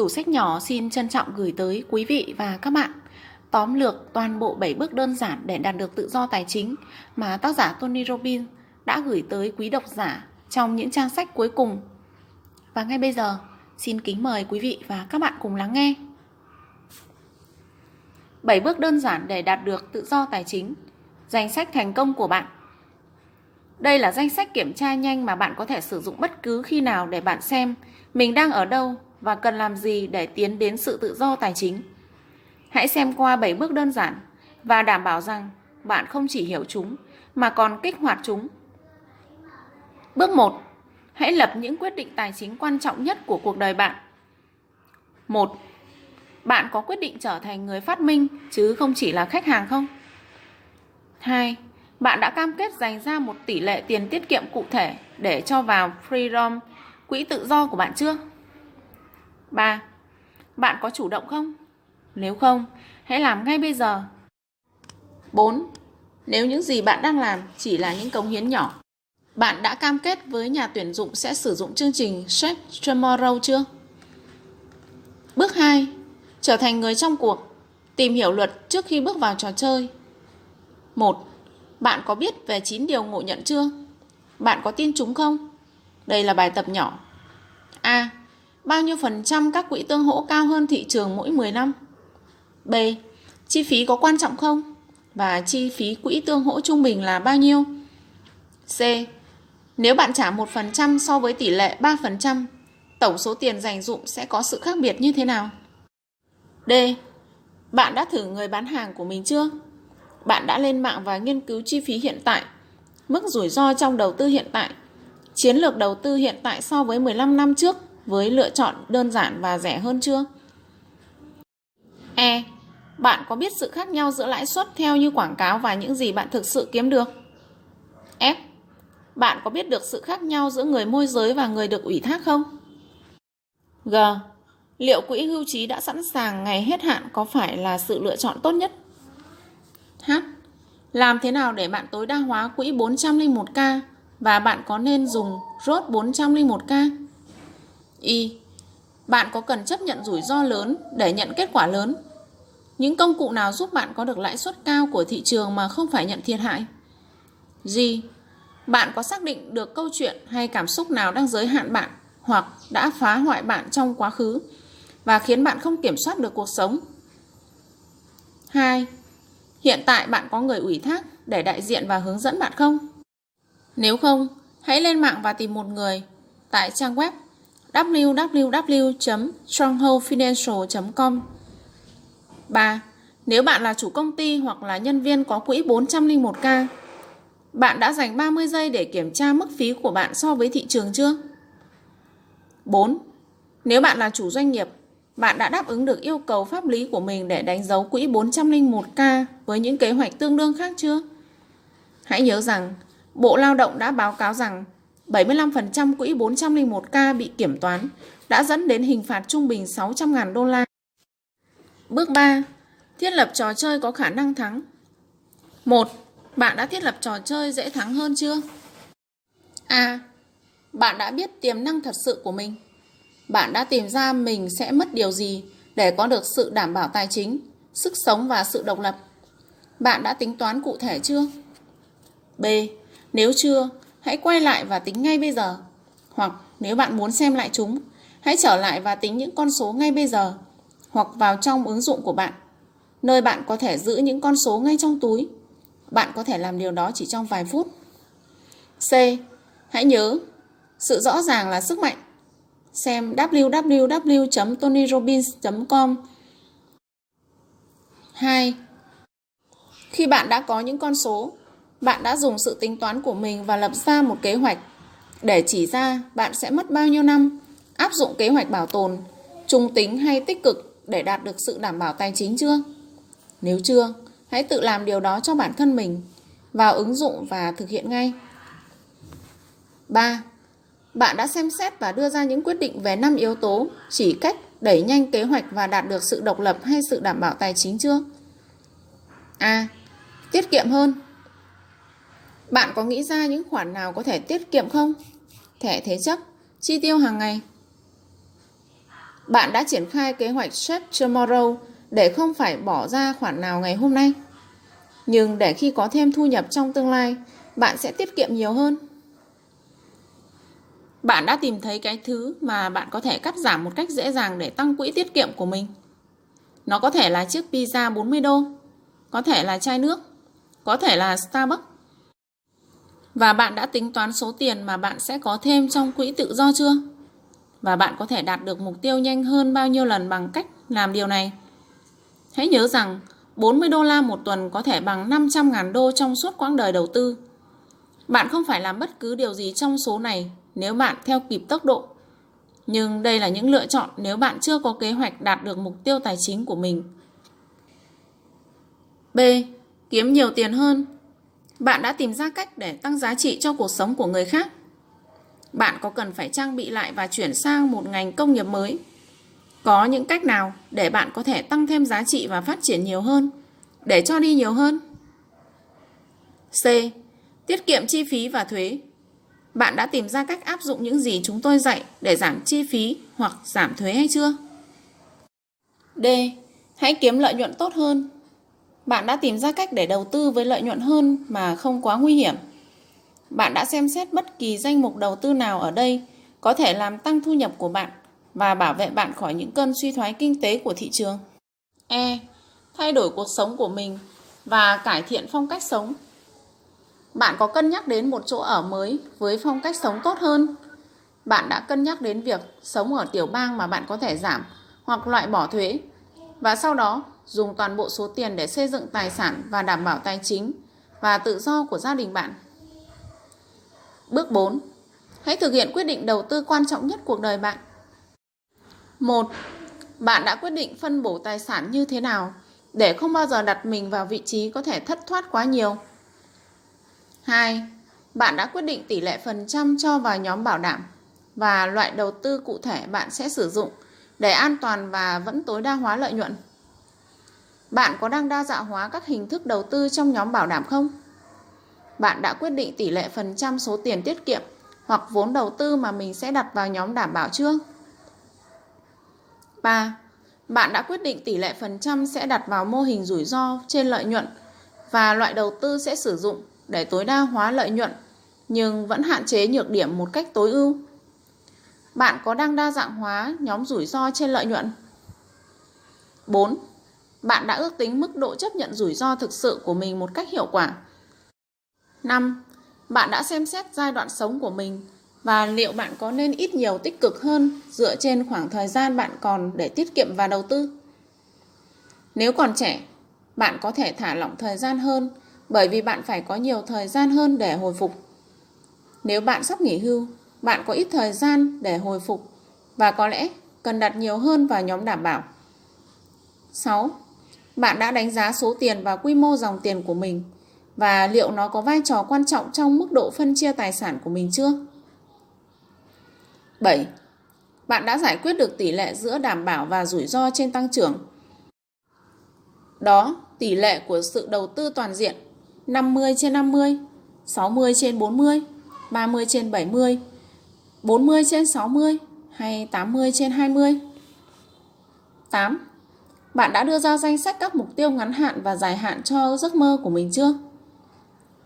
Tủ sách nhỏ xin trân trọng gửi tới quý vị và các bạn tóm lược toàn bộ 7 bước đơn giản để đạt được tự do tài chính mà tác giả Tony Robbins đã gửi tới quý độc giả trong những trang sách cuối cùng. Và ngay bây giờ, xin kính mời quý vị và các bạn cùng lắng nghe. 7 bước đơn giản để đạt được tự do tài chính. Danh sách thành công của bạn. Đây là danh sách kiểm tra nhanh mà bạn có thể sử dụng bất cứ khi nào để bạn xem mình đang ở đâu và cần làm gì để tiến đến sự tự do tài chính. Hãy xem qua 7 bước đơn giản và đảm bảo rằng bạn không chỉ hiểu chúng mà còn kích hoạt chúng. Bước 1. Hãy lập những quyết định tài chính quan trọng nhất của cuộc đời bạn. 1. Bạn có quyết định trở thành người phát minh chứ không chỉ là khách hàng không? 2. Bạn đã cam kết dành ra một tỷ lệ tiền tiết kiệm cụ thể để cho vào Freedom, quỹ tự do của bạn chưa? 3. Bạn có chủ động không? Nếu không, hãy làm ngay bây giờ. 4. Nếu những gì bạn đang làm chỉ là những cống hiến nhỏ, bạn đã cam kết với nhà tuyển dụng sẽ sử dụng chương trình Shape Tomorrow chưa? Bước 2. Trở thành người trong cuộc. Tìm hiểu luật trước khi bước vào trò chơi. 1. Bạn có biết về 9 điều ngộ nhận chưa? Bạn có tin chúng không? Đây là bài tập nhỏ. A. Bao nhiêu phần trăm các quỹ tương hỗ cao hơn thị trường mỗi 10 năm? B. Chi phí có quan trọng không? Và chi phí quỹ tương hỗ trung bình là bao nhiêu? C. Nếu bạn trả 1% so với tỷ lệ 3%, tổng số tiền dành dụng sẽ có sự khác biệt như thế nào? D. Bạn đã thử người bán hàng của mình chưa? Bạn đã lên mạng và nghiên cứu chi phí hiện tại, mức rủi ro trong đầu tư hiện tại, chiến lược đầu tư hiện tại so với 15 năm trước với lựa chọn đơn giản và rẻ hơn chưa? E. Bạn có biết sự khác nhau giữa lãi suất theo như quảng cáo và những gì bạn thực sự kiếm được? F. Bạn có biết được sự khác nhau giữa người môi giới và người được ủy thác không? G. Liệu quỹ hưu trí đã sẵn sàng ngày hết hạn có phải là sự lựa chọn tốt nhất? H. Làm thế nào để bạn tối đa hóa quỹ 401k và bạn có nên dùng rốt 401k? Y. Bạn có cần chấp nhận rủi ro lớn để nhận kết quả lớn? Những công cụ nào giúp bạn có được lãi suất cao của thị trường mà không phải nhận thiệt hại? G. Bạn có xác định được câu chuyện hay cảm xúc nào đang giới hạn bạn hoặc đã phá hoại bạn trong quá khứ và khiến bạn không kiểm soát được cuộc sống? 2. Hiện tại bạn có người ủy thác để đại diện và hướng dẫn bạn không? Nếu không, hãy lên mạng và tìm một người tại trang web www.strongholdfinancial.com 3. Nếu bạn là chủ công ty hoặc là nhân viên có quỹ 401k, bạn đã dành 30 giây để kiểm tra mức phí của bạn so với thị trường chưa? 4. Nếu bạn là chủ doanh nghiệp, bạn đã đáp ứng được yêu cầu pháp lý của mình để đánh dấu quỹ 401k với những kế hoạch tương đương khác chưa? Hãy nhớ rằng, Bộ Lao động đã báo cáo rằng 75% quỹ 401k bị kiểm toán đã dẫn đến hình phạt trung bình 600.000 đô la. Bước 3. Thiết lập trò chơi có khả năng thắng. 1. Bạn đã thiết lập trò chơi dễ thắng hơn chưa? A. Bạn đã biết tiềm năng thật sự của mình. Bạn đã tìm ra mình sẽ mất điều gì để có được sự đảm bảo tài chính, sức sống và sự độc lập. Bạn đã tính toán cụ thể chưa? B. Nếu chưa, hãy quay lại và tính ngay bây giờ. Hoặc nếu bạn muốn xem lại chúng, hãy trở lại và tính những con số ngay bây giờ. Hoặc vào trong ứng dụng của bạn, nơi bạn có thể giữ những con số ngay trong túi. Bạn có thể làm điều đó chỉ trong vài phút. C. Hãy nhớ, sự rõ ràng là sức mạnh. Xem www.tonyrobins.com 2. Khi bạn đã có những con số, bạn đã dùng sự tính toán của mình và lập ra một kế hoạch để chỉ ra bạn sẽ mất bao nhiêu năm áp dụng kế hoạch bảo tồn, trung tính hay tích cực để đạt được sự đảm bảo tài chính chưa? Nếu chưa, hãy tự làm điều đó cho bản thân mình, vào ứng dụng và thực hiện ngay. 3. Bạn đã xem xét và đưa ra những quyết định về 5 yếu tố chỉ cách đẩy nhanh kế hoạch và đạt được sự độc lập hay sự đảm bảo tài chính chưa? A. Tiết kiệm hơn. Bạn có nghĩ ra những khoản nào có thể tiết kiệm không? Thẻ thế chấp, chi tiêu hàng ngày. Bạn đã triển khai kế hoạch Shape Tomorrow để không phải bỏ ra khoản nào ngày hôm nay. Nhưng để khi có thêm thu nhập trong tương lai, bạn sẽ tiết kiệm nhiều hơn. Bạn đã tìm thấy cái thứ mà bạn có thể cắt giảm một cách dễ dàng để tăng quỹ tiết kiệm của mình. Nó có thể là chiếc pizza 40 đô, có thể là chai nước, có thể là Starbucks. Và bạn đã tính toán số tiền mà bạn sẽ có thêm trong quỹ tự do chưa? Và bạn có thể đạt được mục tiêu nhanh hơn bao nhiêu lần bằng cách làm điều này? Hãy nhớ rằng 40 đô la một tuần có thể bằng 500.000 đô trong suốt quãng đời đầu tư. Bạn không phải làm bất cứ điều gì trong số này nếu bạn theo kịp tốc độ. Nhưng đây là những lựa chọn nếu bạn chưa có kế hoạch đạt được mục tiêu tài chính của mình. B. Kiếm nhiều tiền hơn. Bạn đã tìm ra cách để tăng giá trị cho cuộc sống của người khác. Bạn có cần phải trang bị lại và chuyển sang một ngành công nghiệp mới? Có những cách nào để bạn có thể tăng thêm giá trị và phát triển nhiều hơn, để cho đi nhiều hơn? C. Tiết kiệm chi phí và thuế. Bạn đã tìm ra cách áp dụng những gì chúng tôi dạy để giảm chi phí hoặc giảm thuế hay chưa? D. Hãy kiếm lợi nhuận tốt hơn. Bạn đã tìm ra cách để đầu tư với lợi nhuận hơn mà không quá nguy hiểm. Bạn đã xem xét bất kỳ danh mục đầu tư nào ở đây có thể làm tăng thu nhập của bạn và bảo vệ bạn khỏi những cơn suy thoái kinh tế của thị trường. E. Thay đổi cuộc sống của mình và cải thiện phong cách sống. Bạn có cân nhắc đến một chỗ ở mới với phong cách sống tốt hơn? Bạn đã cân nhắc đến việc sống ở tiểu bang mà bạn có thể giảm hoặc loại bỏ thuế và sau đó dùng toàn bộ số tiền để xây dựng tài sản và đảm bảo tài chính và tự do của gia đình bạn. Bước 4. Hãy thực hiện quyết định đầu tư quan trọng nhất cuộc đời bạn. 1. Bạn đã quyết định phân bổ tài sản như thế nào để không bao giờ đặt mình vào vị trí có thể thất thoát quá nhiều. 2. Bạn đã quyết định tỷ lệ phần trăm cho vào nhóm bảo đảm và loại đầu tư cụ thể bạn sẽ sử dụng để an toàn và vẫn tối đa hóa lợi nhuận. Bạn có đang đa dạng hóa các hình thức đầu tư trong nhóm bảo đảm không? Bạn đã quyết định tỷ lệ phần trăm số tiền tiết kiệm hoặc vốn đầu tư mà mình sẽ đặt vào nhóm đảm bảo chưa? 3. Bạn đã quyết định tỷ lệ phần trăm sẽ đặt vào mô hình rủi ro trên lợi nhuận và loại đầu tư sẽ sử dụng để tối đa hóa lợi nhuận, nhưng vẫn hạn chế nhược điểm một cách tối ưu. Bạn có đang đa dạng hóa nhóm rủi ro trên lợi nhuận? 4. Bạn đã ước tính mức độ chấp nhận rủi ro thực sự của mình một cách hiệu quả. 5. Bạn đã xem xét giai đoạn sống của mình và liệu bạn có nên ít nhiều tích cực hơn dựa trên khoảng thời gian bạn còn để tiết kiệm và đầu tư? Nếu còn trẻ, bạn có thể thả lỏng thời gian hơn bởi vì bạn phải có nhiều thời gian hơn để hồi phục. Nếu bạn sắp nghỉ hưu, bạn có ít thời gian để hồi phục và có lẽ cần đặt nhiều hơn vào nhóm đảm bảo. 6. Bạn đã đánh giá số tiền và quy mô dòng tiền của mình và liệu nó có vai trò quan trọng trong mức độ phân chia tài sản của mình chưa? 7. Bạn đã giải quyết được tỷ lệ giữa đảm bảo và rủi ro trên tăng trưởng. Đó, tỷ lệ của sự đầu tư toàn diện 50 trên 50, 60 trên 40, 30 trên 70, 40 trên 60 hay 80 trên 20. 8. Bạn đã đưa ra danh sách các mục tiêu ngắn hạn và dài hạn cho giấc mơ của mình chưa?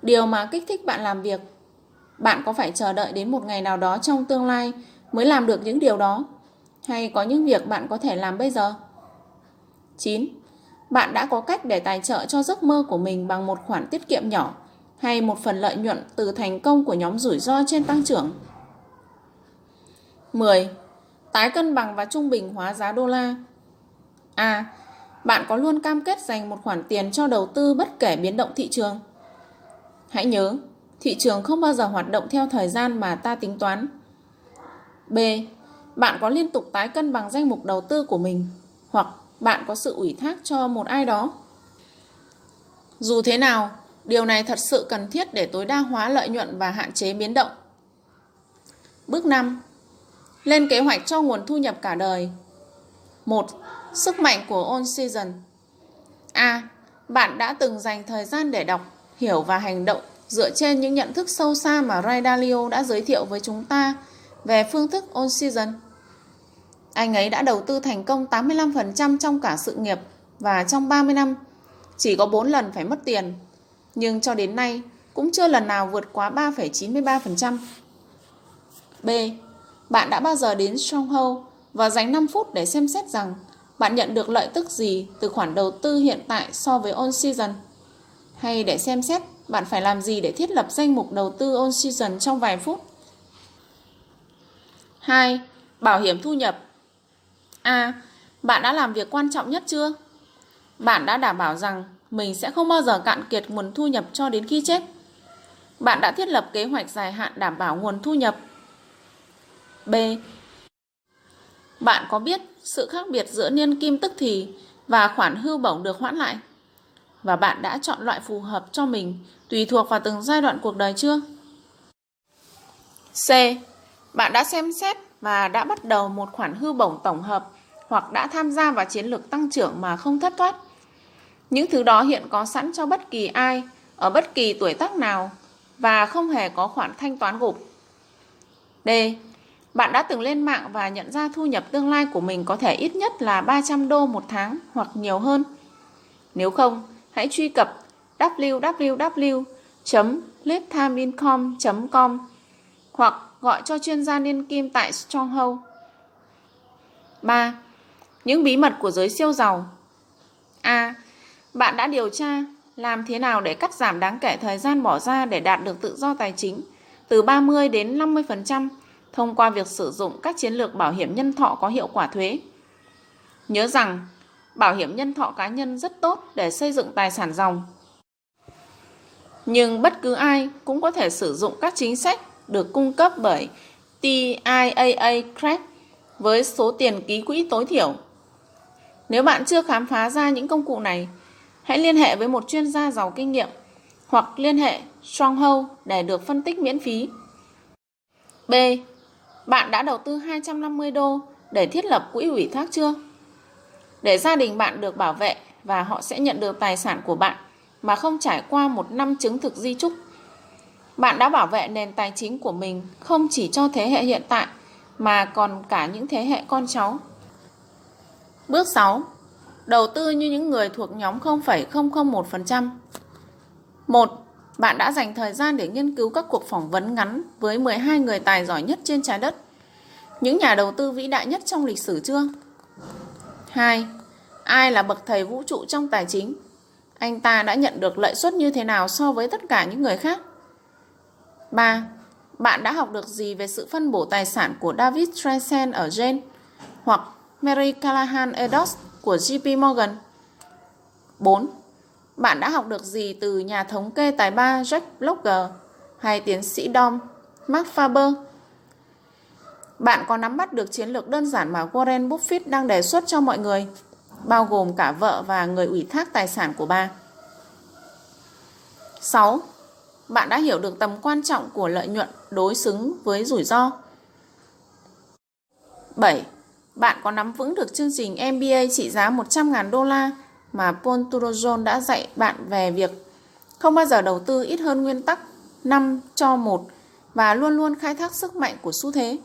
Điều mà kích thích bạn làm việc, bạn có phải chờ đợi đến một ngày nào đó trong tương lai mới làm được những điều đó? Hay có những việc bạn có thể làm bây giờ? 9. Bạn đã có cách để tài trợ cho giấc mơ của mình bằng một khoản tiết kiệm nhỏ hay một phần lợi nhuận từ thành công của nhóm rủi ro trên tăng trưởng. 10. Tái cân bằng và trung bình hóa giá đô la. A. À, bạn có luôn cam kết dành một khoản tiền cho đầu tư bất kể biến động thị trường? Hãy nhớ, thị trường không bao giờ hoạt động theo thời gian mà ta tính toán. B. Bạn có liên tục tái cân bằng danh mục đầu tư của mình hoặc bạn có sự ủy thác cho một ai đó. Dù thế nào, điều này thật sự cần thiết để tối đa hóa lợi nhuận và hạn chế biến động. Bước 5. Lên kế hoạch cho nguồn thu nhập cả đời. 1. Sức mạnh của On Season A. Bạn đã từng dành thời gian để đọc, hiểu và hành động dựa trên những nhận thức sâu xa mà Ray Dalio đã giới thiệu với chúng ta về phương thức On Season. Anh ấy đã đầu tư thành công 85% trong cả sự nghiệp và trong 30 năm chỉ có 4 lần phải mất tiền. Nhưng cho đến nay cũng chưa lần nào vượt quá 3,93%. B. Bạn đã bao giờ đến Stronghold và dành 5 phút để xem xét rằng bạn nhận được lợi tức gì từ khoản đầu tư hiện tại so với on season? Hay để xem xét, bạn phải làm gì để thiết lập danh mục đầu tư on season trong vài phút? 2. Bảo hiểm thu nhập A. Bạn đã làm việc quan trọng nhất chưa? Bạn đã đảm bảo rằng mình sẽ không bao giờ cạn kiệt nguồn thu nhập cho đến khi chết. Bạn đã thiết lập kế hoạch dài hạn đảm bảo nguồn thu nhập. B. Bạn có biết sự khác biệt giữa niên kim tức thì và khoản hưu bổng được hoãn lại? Và bạn đã chọn loại phù hợp cho mình, tùy thuộc vào từng giai đoạn cuộc đời chưa? C. Bạn đã xem xét và đã bắt đầu một khoản hưu bổng tổng hợp hoặc đã tham gia vào chiến lược tăng trưởng mà không thất thoát. Những thứ đó hiện có sẵn cho bất kỳ ai, ở bất kỳ tuổi tác nào và không hề có khoản thanh toán gộp. D. Bạn đã từng lên mạng và nhận ra thu nhập tương lai của mình có thể ít nhất là 300 đô một tháng hoặc nhiều hơn. Nếu không, hãy truy cập www.lifetimeincome.com hoặc gọi cho chuyên gia niên kim tại Stronghold. 3. Những bí mật của giới siêu giàu A. Bạn đã điều tra làm thế nào để cắt giảm đáng kể thời gian bỏ ra để đạt được tự do tài chính từ 30 đến 50% thông qua việc sử dụng các chiến lược bảo hiểm nhân thọ có hiệu quả thuế. Nhớ rằng, bảo hiểm nhân thọ cá nhân rất tốt để xây dựng tài sản dòng. Nhưng bất cứ ai cũng có thể sử dụng các chính sách được cung cấp bởi TIAA Crack với số tiền ký quỹ tối thiểu. Nếu bạn chưa khám phá ra những công cụ này, hãy liên hệ với một chuyên gia giàu kinh nghiệm hoặc liên hệ Stronghold để được phân tích miễn phí. B. Bạn đã đầu tư 250 đô để thiết lập quỹ ủy thác chưa? Để gia đình bạn được bảo vệ và họ sẽ nhận được tài sản của bạn mà không trải qua một năm chứng thực di trúc. Bạn đã bảo vệ nền tài chính của mình không chỉ cho thế hệ hiện tại mà còn cả những thế hệ con cháu. Bước 6. Đầu tư như những người thuộc nhóm 0,001%. 1. Bạn đã dành thời gian để nghiên cứu các cuộc phỏng vấn ngắn với 12 người tài giỏi nhất trên trái đất, những nhà đầu tư vĩ đại nhất trong lịch sử chưa? 2. Ai là bậc thầy vũ trụ trong tài chính? Anh ta đã nhận được lợi suất như thế nào so với tất cả những người khác? 3. Bạn đã học được gì về sự phân bổ tài sản của David Streisand ở Jane hoặc Mary Callahan Edos của JP Morgan? 4. Bạn đã học được gì từ nhà thống kê tài ba Jack Blogger hay tiến sĩ Dom Mark Faber? Bạn có nắm bắt được chiến lược đơn giản mà Warren Buffett đang đề xuất cho mọi người, bao gồm cả vợ và người ủy thác tài sản của bà? 6. Bạn đã hiểu được tầm quan trọng của lợi nhuận đối xứng với rủi ro. 7. Bạn có nắm vững được chương trình MBA trị giá 100.000 đô la mà Paul Turozon đã dạy bạn về việc không bao giờ đầu tư ít hơn nguyên tắc 5 cho 1 và luôn luôn khai thác sức mạnh của xu thế.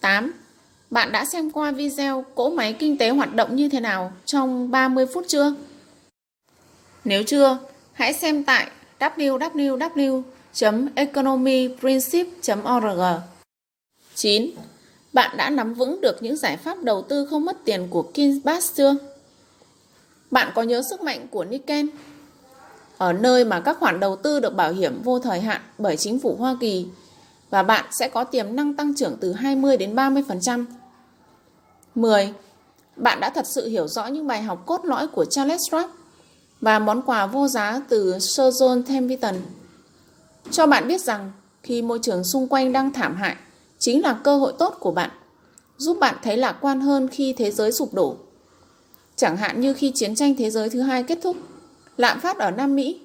8. Bạn đã xem qua video cỗ máy kinh tế hoạt động như thế nào trong 30 phút chưa? Nếu chưa, hãy xem tại www.economyprincip.org 9. Bạn đã nắm vững được những giải pháp đầu tư không mất tiền của Kinbass chưa? Bạn có nhớ sức mạnh của Nikken? Ở nơi mà các khoản đầu tư được bảo hiểm vô thời hạn bởi chính phủ Hoa Kỳ và bạn sẽ có tiềm năng tăng trưởng từ 20 đến 30%. 10. Bạn đã thật sự hiểu rõ những bài học cốt lõi của Charles Schwab và món quà vô giá từ Sir John Templeton. Cho bạn biết rằng khi môi trường xung quanh đang thảm hại chính là cơ hội tốt của bạn, giúp bạn thấy lạc quan hơn khi thế giới sụp đổ. Chẳng hạn như khi chiến tranh thế giới thứ hai kết thúc, lạm phát ở Nam Mỹ,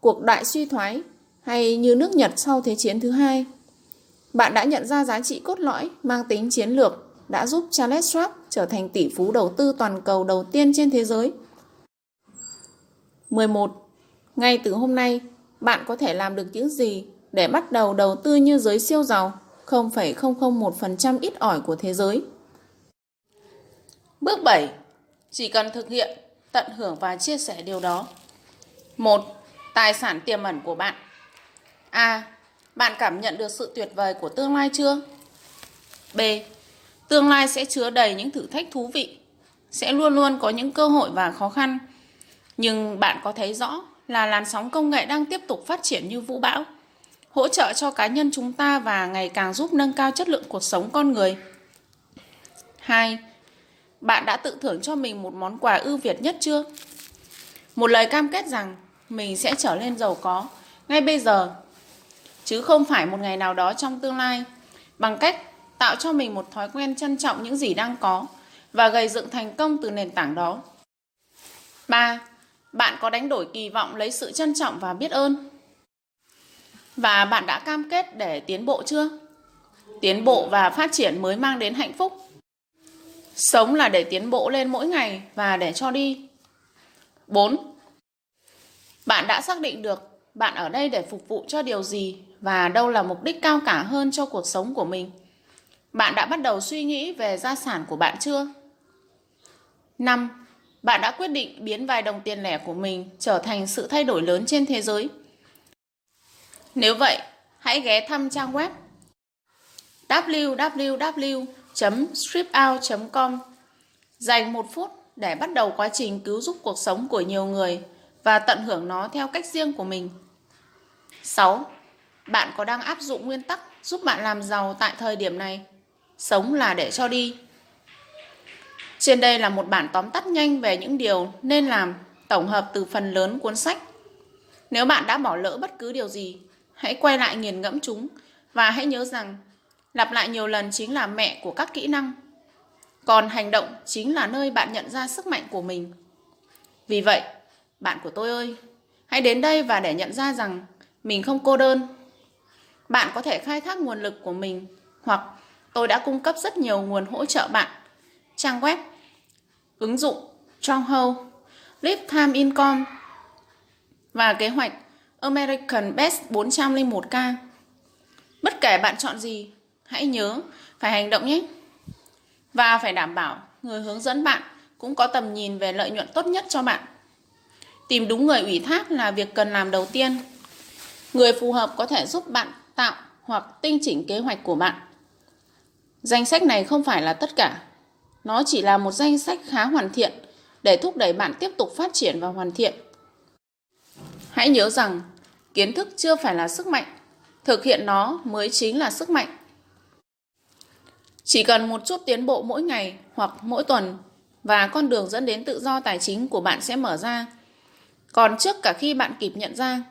cuộc đại suy thoái hay như nước Nhật sau Thế chiến thứ hai. Bạn đã nhận ra giá trị cốt lõi mang tính chiến lược đã giúp Charles Schwab trở thành tỷ phú đầu tư toàn cầu đầu tiên trên thế giới. 11. Ngay từ hôm nay, bạn có thể làm được những gì để bắt đầu đầu tư như giới siêu giàu 0,001% ít ỏi của thế giới? Bước 7. Chỉ cần thực hiện, tận hưởng và chia sẻ điều đó. 1. Tài sản tiềm ẩn của bạn. A. Bạn cảm nhận được sự tuyệt vời của tương lai chưa? B. Tương lai sẽ chứa đầy những thử thách thú vị, sẽ luôn luôn có những cơ hội và khó khăn. Nhưng bạn có thấy rõ là làn sóng công nghệ đang tiếp tục phát triển như vũ bão, hỗ trợ cho cá nhân chúng ta và ngày càng giúp nâng cao chất lượng cuộc sống con người. 2. Bạn đã tự thưởng cho mình một món quà ưu việt nhất chưa? Một lời cam kết rằng mình sẽ trở nên giàu có ngay bây giờ, chứ không phải một ngày nào đó trong tương lai, bằng cách tạo cho mình một thói quen trân trọng những gì đang có và gây dựng thành công từ nền tảng đó. 3. Bạn có đánh đổi kỳ vọng lấy sự trân trọng và biết ơn? Và bạn đã cam kết để tiến bộ chưa? Tiến bộ và phát triển mới mang đến hạnh phúc. Sống là để tiến bộ lên mỗi ngày và để cho đi. 4. Bạn đã xác định được bạn ở đây để phục vụ cho điều gì và đâu là mục đích cao cả hơn cho cuộc sống của mình. Bạn đã bắt đầu suy nghĩ về gia sản của bạn chưa? 5. Bạn đã quyết định biến vài đồng tiền lẻ của mình trở thành sự thay đổi lớn trên thế giới. Nếu vậy, hãy ghé thăm trang web www www.stripout.com Dành một phút để bắt đầu quá trình cứu giúp cuộc sống của nhiều người và tận hưởng nó theo cách riêng của mình. 6. Bạn có đang áp dụng nguyên tắc giúp bạn làm giàu tại thời điểm này? Sống là để cho đi. Trên đây là một bản tóm tắt nhanh về những điều nên làm tổng hợp từ phần lớn cuốn sách. Nếu bạn đã bỏ lỡ bất cứ điều gì, hãy quay lại nghiền ngẫm chúng và hãy nhớ rằng lặp lại nhiều lần chính là mẹ của các kỹ năng. Còn hành động chính là nơi bạn nhận ra sức mạnh của mình. Vì vậy, bạn của tôi ơi, hãy đến đây và để nhận ra rằng mình không cô đơn. Bạn có thể khai thác nguồn lực của mình hoặc tôi đã cung cấp rất nhiều nguồn hỗ trợ bạn. Trang web, ứng dụng, Stronghold, Live Time Income và kế hoạch American Best 401k. Bất kể bạn chọn gì, hãy nhớ phải hành động nhé. Và phải đảm bảo người hướng dẫn bạn cũng có tầm nhìn về lợi nhuận tốt nhất cho bạn. Tìm đúng người ủy thác là việc cần làm đầu tiên. Người phù hợp có thể giúp bạn tạo hoặc tinh chỉnh kế hoạch của bạn. Danh sách này không phải là tất cả. Nó chỉ là một danh sách khá hoàn thiện để thúc đẩy bạn tiếp tục phát triển và hoàn thiện. Hãy nhớ rằng kiến thức chưa phải là sức mạnh, thực hiện nó mới chính là sức mạnh. Chỉ cần một chút tiến bộ mỗi ngày hoặc mỗi tuần và con đường dẫn đến tự do tài chính của bạn sẽ mở ra. Còn trước cả khi bạn kịp nhận ra,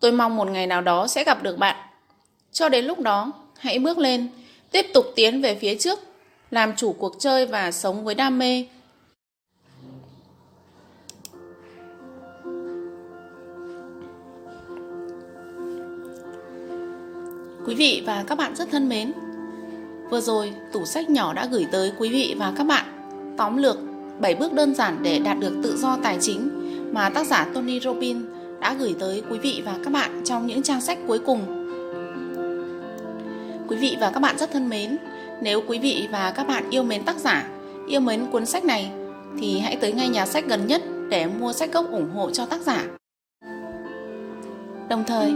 tôi mong một ngày nào đó sẽ gặp được bạn. Cho đến lúc đó, hãy bước lên, tiếp tục tiến về phía trước, làm chủ cuộc chơi và sống với đam mê. Quý vị và các bạn rất thân mến, vừa rồi tủ sách nhỏ đã gửi tới quý vị và các bạn tóm lược 7 bước đơn giản để đạt được tự do tài chính mà tác giả Tony Robbins đã gửi tới quý vị và các bạn trong những trang sách cuối cùng. Quý vị và các bạn rất thân mến, nếu quý vị và các bạn yêu mến tác giả, yêu mến cuốn sách này thì hãy tới ngay nhà sách gần nhất để mua sách gốc ủng hộ cho tác giả. Đồng thời,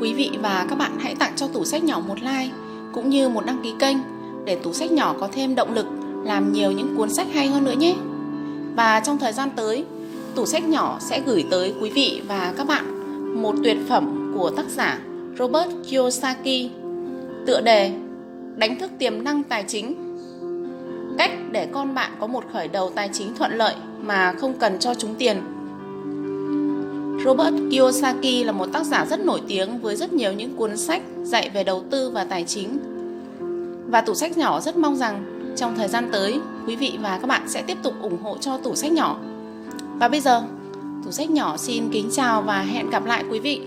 quý vị và các bạn hãy tặng cho tủ sách nhỏ một like cũng như một đăng ký kênh để tủ sách nhỏ có thêm động lực làm nhiều những cuốn sách hay hơn nữa nhé. Và trong thời gian tới, tủ sách nhỏ sẽ gửi tới quý vị và các bạn một tuyệt phẩm của tác giả Robert Kiyosaki tựa đề Đánh thức tiềm năng tài chính Cách để con bạn có một khởi đầu tài chính thuận lợi mà không cần cho chúng tiền Robert Kiyosaki là một tác giả rất nổi tiếng với rất nhiều những cuốn sách dạy về đầu tư và tài chính. Và tủ sách nhỏ rất mong rằng trong thời gian tới, quý vị và các bạn sẽ tiếp tục ủng hộ cho tủ sách nhỏ. Và bây giờ, tủ sách nhỏ xin kính chào và hẹn gặp lại quý vị